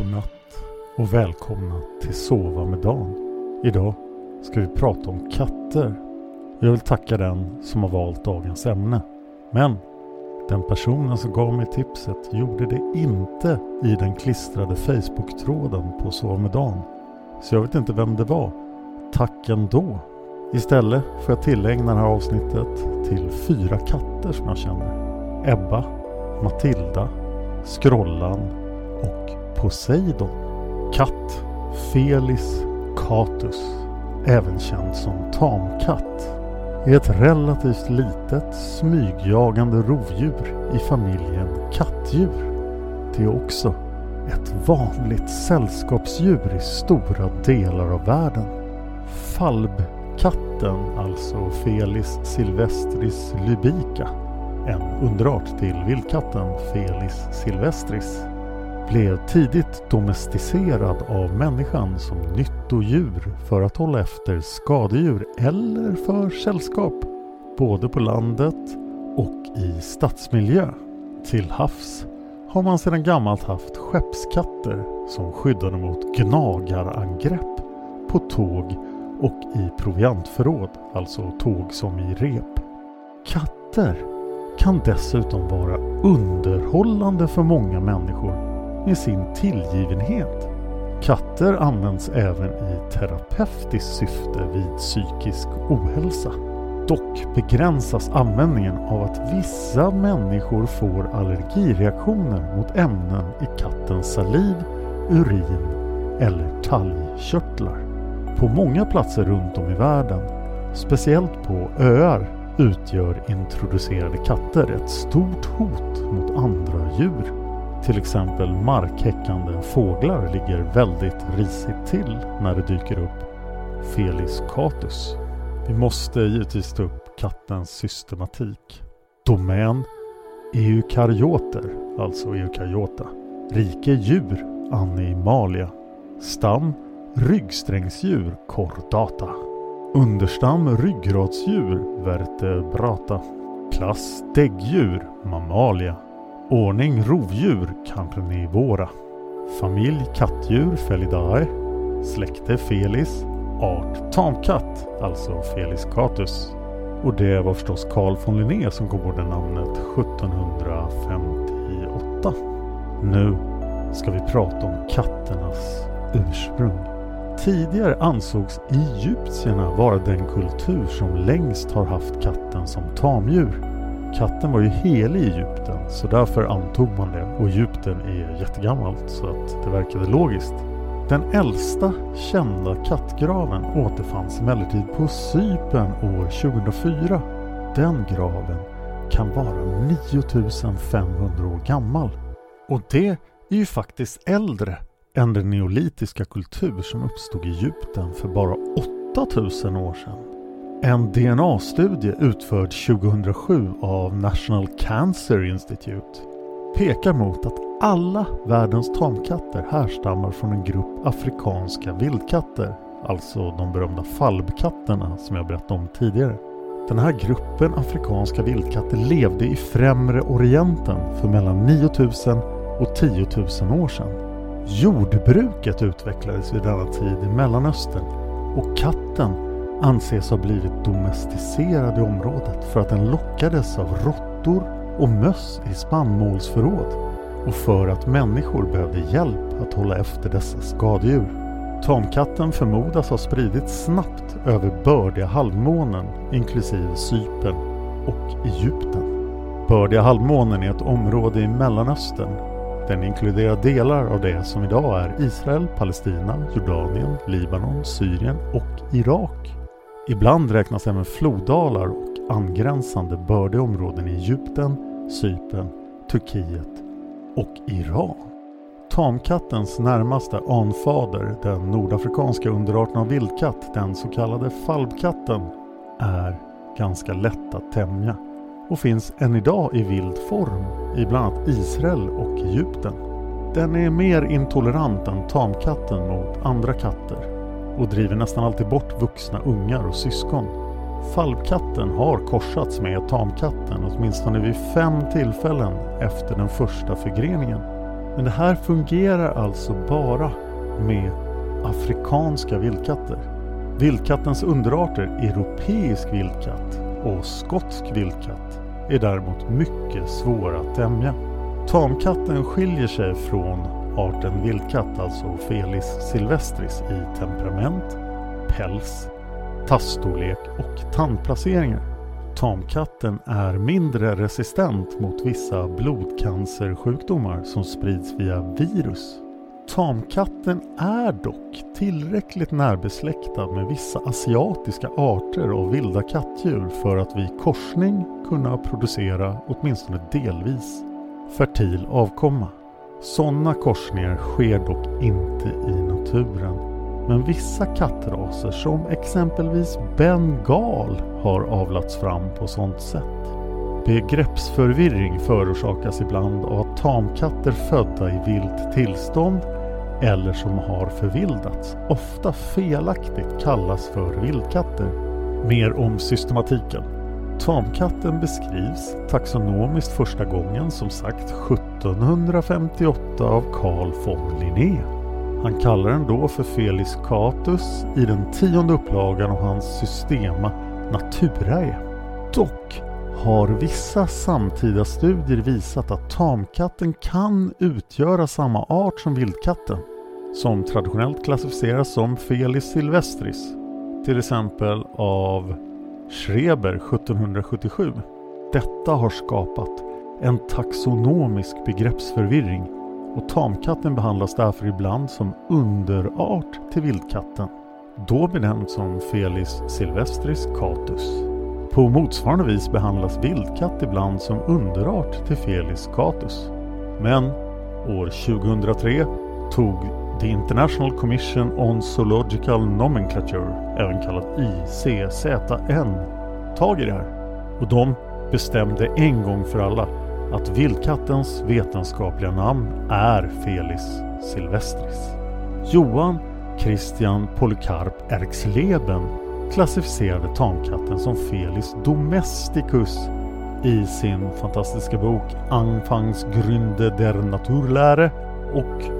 Godnatt och välkomna till Sova med Dan. Idag ska vi prata om katter. Jag vill tacka den som har valt dagens ämne. Men den personen som gav mig tipset gjorde det inte i den klistrade Facebook-tråden på Sova med Dan. Så jag vet inte vem det var. Tack ändå. Istället får jag tillägna det här avsnittet till fyra katter som jag känner. Ebba, Matilda, Skrollan och Poseidon. Katt Felis catus, även känd som tamkatt, är ett relativt litet smygjagande rovdjur i familjen kattdjur. Det är också ett vanligt sällskapsdjur i stora delar av världen. Falbkatten, alltså Felis silvestris lybica, en underart till vildkatten Felis silvestris, blev tidigt domesticerad av människan som nyttodjur för att hålla efter skadedjur eller för sällskap, både på landet och i stadsmiljö. Till havs har man sedan gammalt haft skeppskatter som skyddade mot gnagarangrepp på tåg och i proviantförråd, alltså tåg som i rep. Katter kan dessutom vara underhållande för många människor med sin tillgivenhet. Katter används även i terapeutiskt syfte vid psykisk ohälsa. Dock begränsas användningen av att vissa människor får allergireaktioner mot ämnen i kattens saliv, urin eller talgkörtlar. På många platser runt om i världen, speciellt på öar, utgör introducerade katter ett stort hot mot andra djur. Till exempel markhäckande fåglar ligger väldigt risigt till när det dyker upp Felis catus. Vi måste givetvis ta upp kattens systematik. Domän Eukaryoter, alltså eukaryota. Rike djur, Animalia. Stam Ryggsträngsdjur, Chordata. Understam ryggradsdjur, Vertebrata. Klass däggdjur, Mammalia. Ordning rovdjur, Carnivora. Familj kattdjur, Felidae. Släkte Felis. Art tamkatt, alltså Felis catus. Och det var förstås Carl von Linné som kom på det namnet 1758. Nu ska vi prata om katternas ursprung. Tidigare ansågs egyptierna vara den kultur som längst har haft katten som tamdjur. Katten var ju helig i Egypten så därför antog man det och Egypten är jättegammalt så att det verkade logiskt. Den äldsta kända kattgraven återfanns emellertid på Cypern år 2004. Den graven kan vara 9500 år gammal. Och det är ju faktiskt äldre än den neolitiska kultur som uppstod i Egypten för bara 8000 år sedan. En DNA-studie utförd 2007 av National Cancer Institute pekar mot att alla världens tamkatter härstammar från en grupp afrikanska vildkatter, alltså de berömda falbkatterna som jag berättade om tidigare. Den här gruppen afrikanska vildkatter levde i Främre Orienten för mellan 9000 och 10 000 år sedan. Jordbruket utvecklades vid denna tid i Mellanöstern och katten anses ha blivit domesticerad i området för att den lockades av råttor och möss i spannmålsförråd och för att människor behövde hjälp att hålla efter dessa skadedjur. Tamkatten förmodas ha spridits snabbt över bördiga halvmånen inklusive Cypern och Egypten. Bördiga halvmånen är ett område i Mellanöstern. Den inkluderar delar av det som idag är Israel, Palestina, Jordanien, Libanon, Syrien och Irak. Ibland räknas även floddalar och angränsande bördiga områden i Egypten, Cypern, Turkiet och Iran. Tamkattens närmaste anfader, den nordafrikanska underarten av vildkatt, den så kallade falbkatten, är ganska lätt att tämja och finns än idag i vild form i bland annat Israel och Egypten. Den är mer intolerant än tamkatten mot andra katter och driver nästan alltid bort vuxna ungar och syskon. Falbkatten har korsats med tamkatten åtminstone vid fem tillfällen efter den första förgreningen. Men det här fungerar alltså bara med afrikanska vildkatter. Vildkattens underarter, europeisk vildkatt och skotsk vildkatt, är däremot mycket svåra att tämja. Tamkatten skiljer sig från arten vildkatt, alltså Felis silvestris, i temperament, päls, tassstorlek och tandplaceringar. Tamkatten är mindre resistent mot vissa blodcancersjukdomar som sprids via virus. Tamkatten är dock tillräckligt närbesläktad med vissa asiatiska arter av vilda kattdjur för att vid korsning kunna producera åtminstone delvis fertil avkomma. Sådana korsningar sker dock inte i naturen. Men vissa kattraser som exempelvis bengal har avlats fram på sådant sätt. Begreppsförvirring förorsakas ibland av att tamkatter födda i vilt tillstånd eller som har förvildats ofta felaktigt kallas för vildkatter. Mer om systematiken. Tamkatten beskrivs taxonomiskt första gången som sagt 1758 av Carl von Linné. Han kallar den då för Felis catus i den tionde upplagan av hans Systema Naturae. Dock har vissa samtida studier visat att tamkatten kan utgöra samma art som vildkatten som traditionellt klassificeras som Felis silvestris till exempel av Schreber 1777. Detta har skapat en taxonomisk begreppsförvirring och tamkatten behandlas därför ibland som underart till vildkatten, då benämnd som Felis silvestris catus. På motsvarande vis behandlas vildkatt ibland som underart till Felis catus. Men år 2003 tog The International Commission on Zoological Nomenclature, även kallat ICZN, tag i det här. Och de bestämde en gång för alla att vildkattens vetenskapliga namn är Felis silvestris. Johan Christian Polycarp Erxleben klassificerade tamkatten som Felis domesticus i sin fantastiska bok Anfangsgründe der Naturläre och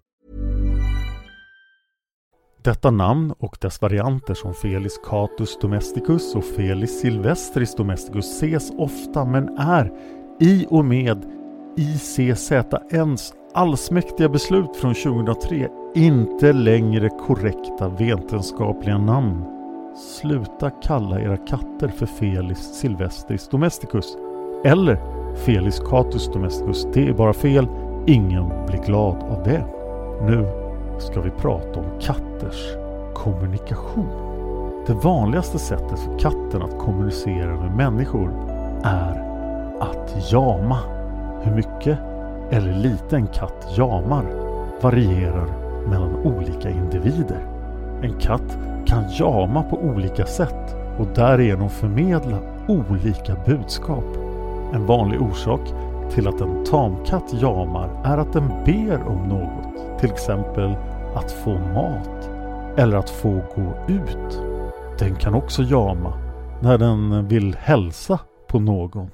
Detta namn och dess varianter som Felis catus domesticus och Felis silvestris domesticus ses ofta men är i och med ICZNs allsmäktiga beslut från 2003 inte längre korrekta vetenskapliga namn. Sluta kalla era katter för Felis silvestris domesticus eller Felis catus domesticus. Det är bara fel. Ingen blir glad av det. Nu ska vi prata om katters kommunikation. Det vanligaste sättet för katten att kommunicera med människor är att jama. Hur mycket eller lite en katt jamar varierar mellan olika individer. En katt kan jama på olika sätt och därigenom förmedla olika budskap. En vanlig orsak till att en tamkatt jamar är att den ber om något, till exempel att få mat eller att få gå ut. Den kan också jama när den vill hälsa på någon.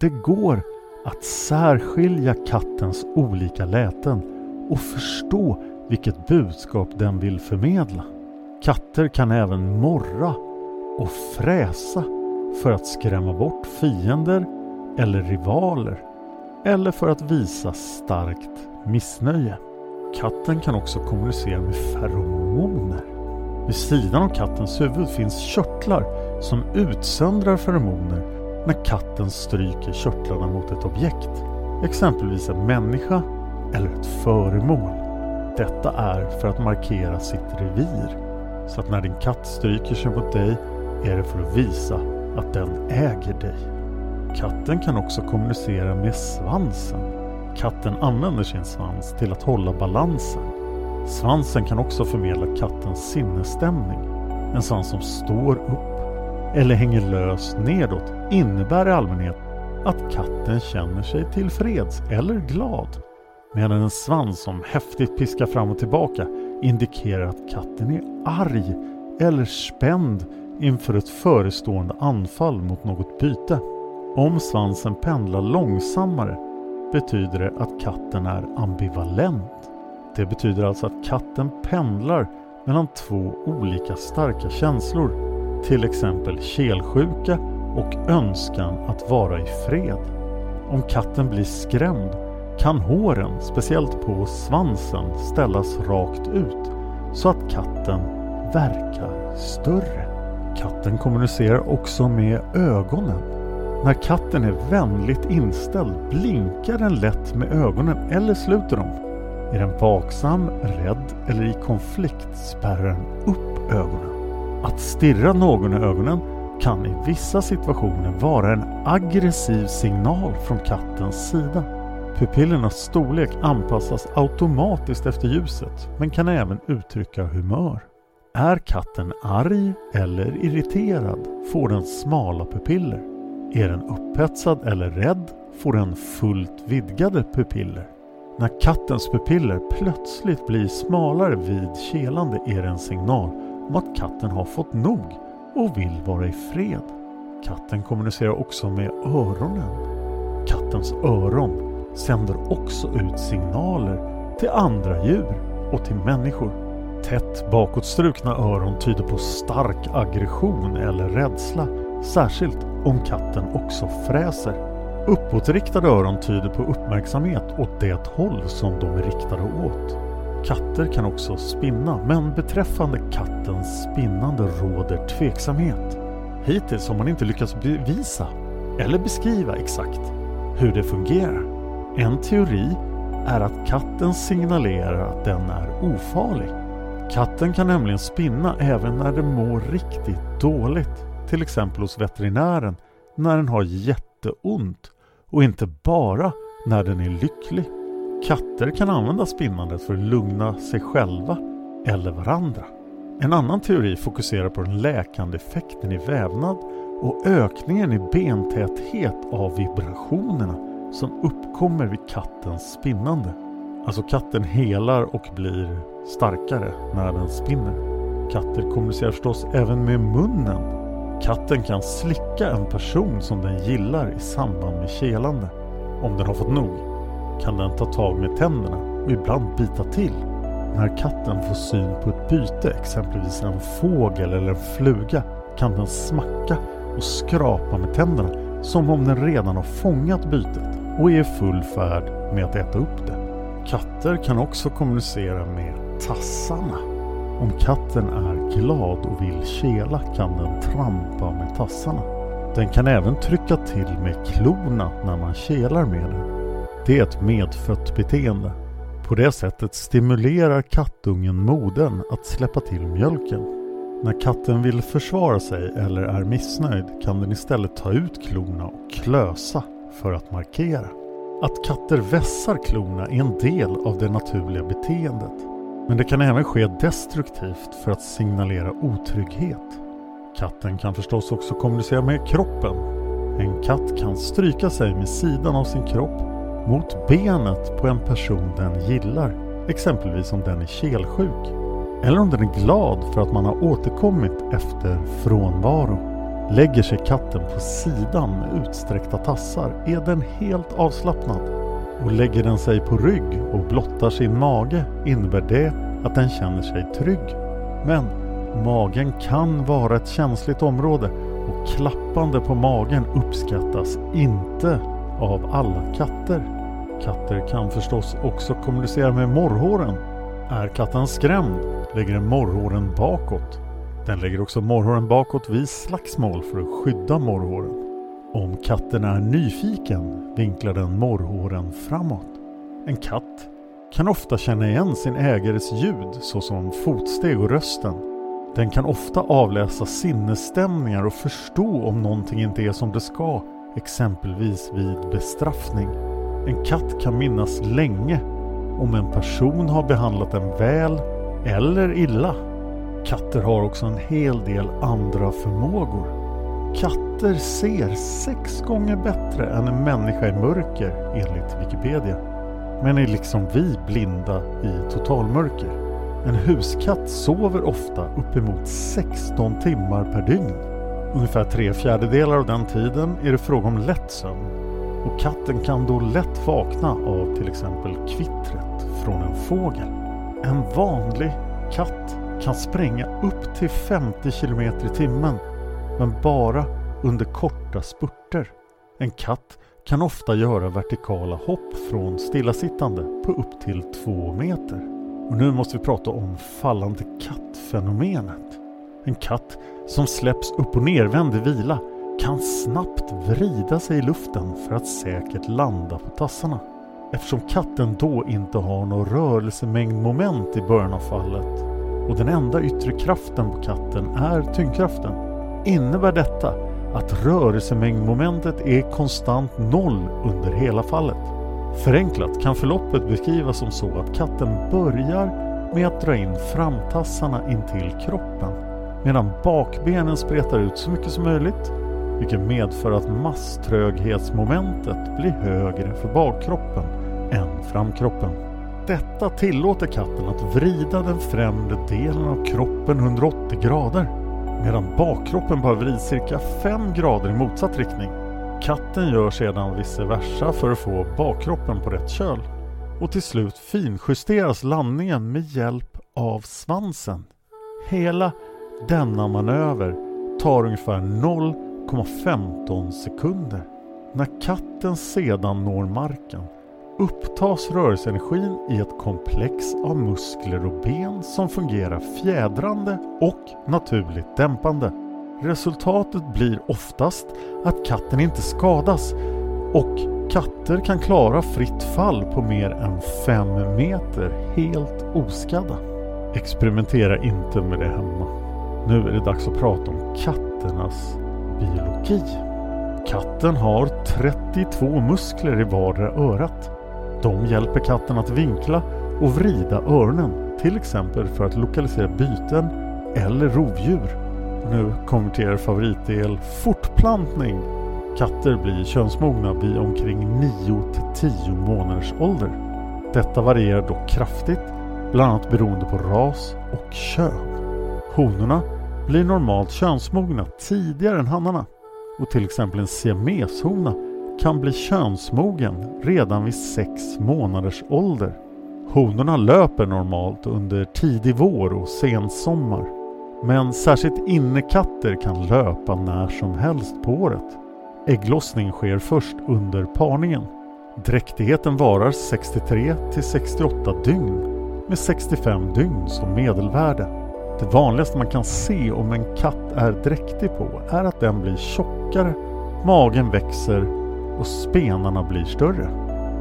Det går att särskilja kattens olika läten och förstå vilket budskap den vill förmedla. Katter kan även morra och fräsa för att skrämma bort fiender eller rivaler eller för att visa starkt missnöje. Katten kan också kommunicera med feromoner. Vid sidan av kattens huvud finns körtlar som utsöndrar feromoner när katten stryker körtlarna mot ett objekt. Exempelvis en människa eller ett föremål. Detta är för att markera sitt revir. Så att när din katt stryker sig mot dig är det för att visa att den äger dig. Katten kan också kommunicera med svansen. Katten använder sin svans till att hålla balansen. Svansen kan också förmedla kattens sinnesstämning. En svans som står upp eller hänger lös nedåt innebär i allmänhet att katten känner sig tillfreds eller glad. Medan en svans som häftigt piskar fram och tillbaka indikerar att katten är arg eller spänd inför ett förestående anfall mot något byte. Om svansen pendlar långsammare betyder det att katten är ambivalent. Det betyder alltså att katten pendlar mellan två olika starka känslor. Till exempel kelsjuka och önskan att vara i fred. Om katten blir skrämd kan håren, speciellt på svansen, ställas rakt ut så att katten verkar större. Katten kommunicerar också med ögonen. När katten är vänligt inställd blinkar den lätt med ögonen eller sluter dem. Är den vaksam, rädd eller i konflikt spärrar den upp ögonen. Att stirra någon i ögonen kan i vissa situationer vara en aggressiv signal från kattens sida. Pupillernas storlek anpassas automatiskt efter ljuset men kan även uttrycka humör. Är katten arg eller irriterad får den smala pupiller. Är den upphetsad eller rädd får den fullt vidgade pupiller. När kattens pupiller plötsligt blir smalare vid kelande är det en signal om att katten har fått nog och vill vara i fred. Katten kommunicerar också med öronen. Kattens öron sänder också ut signaler till andra djur och till människor. Tätt bakåtstrukna öron tyder på stark aggression eller rädsla, särskilt om katten också fräser. Uppåtriktade öron tyder på uppmärksamhet åt det håll som de är riktade åt. Katter kan också spinna, men beträffande kattens spinnande råder tveksamhet. Hittills har man inte lyckats bevisa eller beskriva exakt hur det fungerar. En teori är att katten signalerar att den är ofarlig. Katten kan nämligen spinna även när den mår riktigt dåligt, till exempel hos veterinären när den har jätteont och inte bara när den är lycklig. Katter kan använda spinnandet för att lugna sig själva eller varandra. En annan teori fokuserar på den läkande effekten i vävnad och ökningen i bentäthet av vibrationerna som uppkommer vid kattens spinnande. Alltså katten helar och blir starkare när den spinner. Katter kommunicerar förstås även med munnen. Katten kan slicka en person som den gillar i samband med kelande. Om den har fått nog kan den ta tag med tänderna och ibland bita till. När katten får syn på ett byte, exempelvis en fågel eller en fluga, kan den smacka och skrapa med tänderna som om den redan har fångat bytet och är i full färd med att äta upp det. Katter kan också kommunicera med tassarna. Om katten är glad och vill kela kan den trampa med tassarna. Den kan även trycka till med klorna när man kelar med den. Det är ett medfött beteende. På det sättet stimulerar kattungen modern att släppa till mjölken. När katten vill försvara sig eller är missnöjd kan den istället ta ut klorna och klösa för att markera. Att katter vässar klorna är en del av det naturliga beteendet. Men det kan även ske destruktivt för att signalera otrygghet. Katten kan förstås också kommunicera med kroppen. En katt kan stryka sig med sidan av sin kropp mot benet på en person den gillar, exempelvis om den är kelsjuk. Eller om den är glad för att man har återkommit efter frånvaro. Lägger sig katten på sidan med utsträckta tassar är den helt avslappnad. Och lägger den sig på rygg och blottar sin mage innebär det att den känner sig trygg. Men magen kan vara ett känsligt område och klappande på magen uppskattas inte av alla katter. Katter kan förstås också kommunicera med morrhåren. Är katten skrämd lägger den morrhåren bakåt. Den lägger också morrhåren bakåt vid slagsmål för att skydda morrhåren. Om katten är nyfiken vinklar den morrhåren framåt. En katt kan ofta känna igen sin ägares ljud såsom fotsteg och rösten. Den kan ofta avläsa sinnesstämningar och förstå om någonting inte är som det ska, exempelvis vid bestraffning. En katt kan minnas länge om en person har behandlat den väl eller illa. Katter har också en hel del andra förmågor. Katter ser sex gånger bättre än en människa i mörker enligt Wikipedia. Men är liksom vi blinda i totalmörker. En huskatt sover ofta uppemot 16 timmar per dygn. Ungefär tre fjärdedelar av den tiden är det fråga om lätt sömn. Och katten kan då lätt vakna av till exempel kvittret från en fågel. En vanlig katt kan spränga upp till 50 km i timmen men bara under korta spurter. En katt kan ofta göra vertikala hopp från stillasittande på upp till två meter. Och nu måste vi prata om fallande kattfenomenet. En katt som släpps upp och nervänd i vila kan snabbt vrida sig i luften för att säkert landa på tassarna. Eftersom katten då inte har någon rörelsemängdmoment i början av fallet och den enda yttre kraften på katten är tyngdkraften innebär detta att rörelsemängdmomentet är konstant noll under hela fallet. Förenklat kan förloppet beskrivas som så att katten börjar med att dra in framtassarna intill kroppen medan bakbenen spretar ut så mycket som möjligt vilket medför att masströghetsmomentet blir högre för bakkroppen än framkroppen. Detta tillåter katten att vrida den främre delen av kroppen 180 grader medan bakkroppen bör vrid cirka 5 grader i motsatt riktning. Katten gör sedan vice versa för att få bakkroppen på rätt köl. Och till slut finjusteras landningen med hjälp av svansen. Hela denna manöver tar ungefär 0,15 sekunder. När katten sedan når marken upptas rörelseenergin i ett komplex av muskler och ben som fungerar fjädrande och naturligt dämpande. Resultatet blir oftast att katten inte skadas och katter kan klara fritt fall på mer än 5 meter helt oskadda. Experimentera inte med det hemma. Nu är det dags att prata om katternas biologi. Katten har 32 muskler i vardera örat. De hjälper katten att vinkla och vrida öronen, till exempel för att lokalisera byten eller rovdjur. Nu kommer till er favoritdel fortplantning. Katter blir könsmogna vid omkring 9 till 10 månaders ålder. Detta varierar dock kraftigt, bland annat beroende på ras och kön. Honorna blir normalt könsmogna tidigare än hannarna och till exempel en siameshona kan bli könsmogen redan vid sex månaders ålder. Honorna löper normalt under tidig vår och sensommar. Men särskilt innekatter kan löpa när som helst på året. Ägglossning sker först under parningen. Dräktigheten varar 63 till 68 dygn med 65 dygn som medelvärde. Det vanligaste man kan se om en katt är dräktig på är att den blir tjockare, magen växer och spenarna blir större.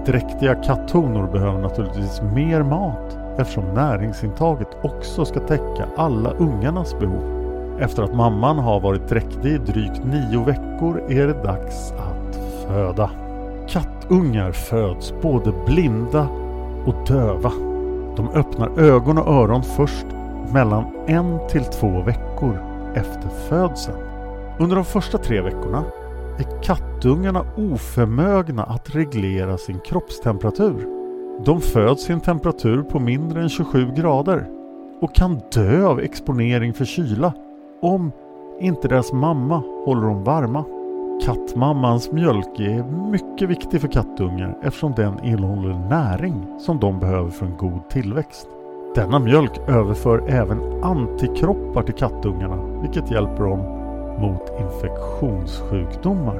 Dräktiga katthonor behöver naturligtvis mer mat eftersom näringsintaget också ska täcka alla ungarnas behov. Efter att mamman har varit dräktig i drygt nio veckor är det dags att föda. Kattungar föds både blinda och döva. De öppnar ögon och öron först mellan en till två veckor efter födseln. Under de första tre veckorna är kattungarna oförmögna att reglera sin kroppstemperatur. De föds i en temperatur på mindre än 27 grader och kan dö av exponering för kyla om inte deras mamma håller dem varma. Kattmammans mjölk är mycket viktig för kattungar eftersom den innehåller näring som de behöver för en god tillväxt. Denna mjölk överför även antikroppar till kattungarna vilket hjälper dem mot infektionssjukdomar.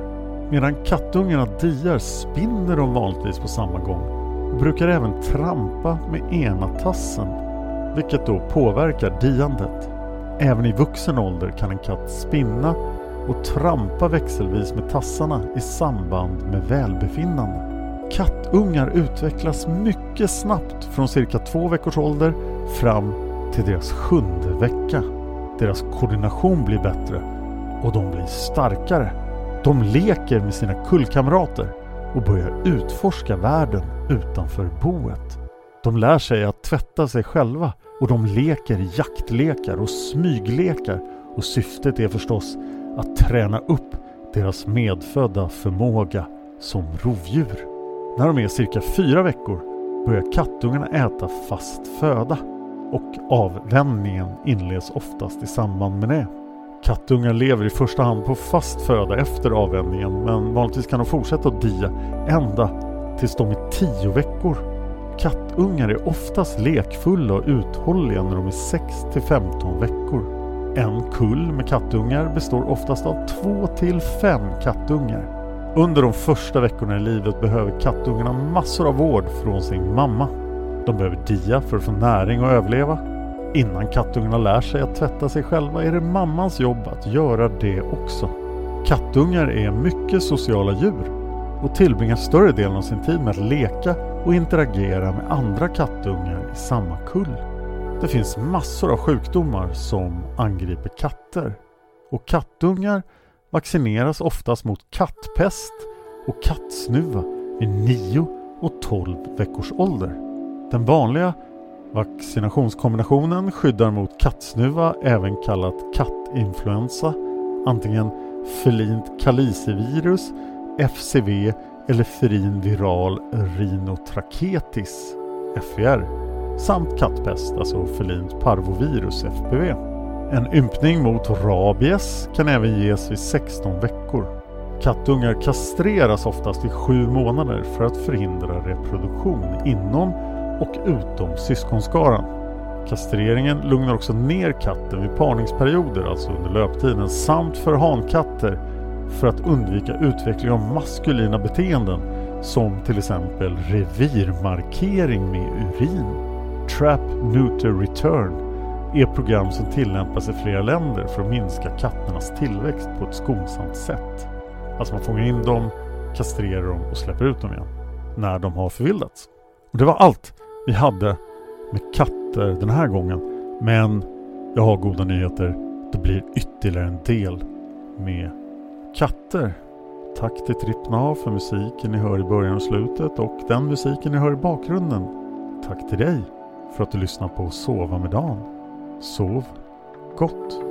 Medan kattungarna diar spinner de vanligtvis på samma gång och brukar även trampa med ena tassen vilket då påverkar diandet. Även i vuxen ålder kan en katt spinna och trampa växelvis med tassarna i samband med välbefinnande. Kattungar utvecklas mycket snabbt från cirka två veckors ålder fram till deras sjunde vecka. Deras koordination blir bättre och de blir starkare. De leker med sina kullkamrater och börjar utforska världen utanför boet. De lär sig att tvätta sig själva och de leker jaktlekar och smyglekar och syftet är förstås att träna upp deras medfödda förmåga som rovdjur. När de är cirka fyra veckor börjar kattungarna äta fast föda och avvänjningen inleds oftast i samband med det. Kattungar lever i första hand på fast föda efter avvänjningen men vanligtvis kan de fortsätta att dia ända tills de är tio veckor. Kattungar är oftast lekfulla och uthålliga när de är 6 till 15 veckor. En kull med kattungar består oftast av 2 till 5 kattungar. Under de första veckorna i livet behöver kattungarna massor av vård från sin mamma. De behöver dia för att få näring och överleva. Innan kattungarna lär sig att tvätta sig själva är det mammans jobb att göra det också. Kattungar är mycket sociala djur och tillbringar större delen av sin tid med att leka och interagera med andra kattungar i samma kull. Det finns massor av sjukdomar som angriper katter och kattungar vaccineras oftast mot kattpest och kattsnuva vid 9 och 12 veckors ålder. Den vanliga vaccinationskombinationen skyddar mot kattsnuva, även kallat kattinfluensa, antingen felint kalicivirus, FCV eller ferin viral rinotraketis FVR, samt kattpest, alltså felint parvovirus, FPV. En ympning mot rabies kan även ges vid 16 veckor. Kattungar kastreras oftast i sju månader för att förhindra reproduktion inom och utom syskonskaran. Kastreringen lugnar också ner katten vid parningsperioder, alltså under löptiden, samt för hankatter för att undvika utveckling av maskulina beteenden som till exempel revirmarkering med urin. Trap Neuter Return är program som tillämpas i flera länder för att minska katternas tillväxt på ett skonsamt sätt. Alltså man fångar in dem, kastrerar dem och släpper ut dem igen när de har förvildats. Och det var allt vi hade med katter den här gången. Men jag har goda nyheter. Det blir ytterligare en del med katter. Tack till Trippnav för musiken ni hör i början och slutet och den musiken ni hör i bakgrunden. Tack till dig för att du lyssnar på Sova med Dan. Sov gott!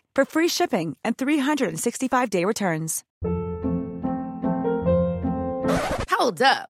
for free shipping and 365-day returns. Hold up.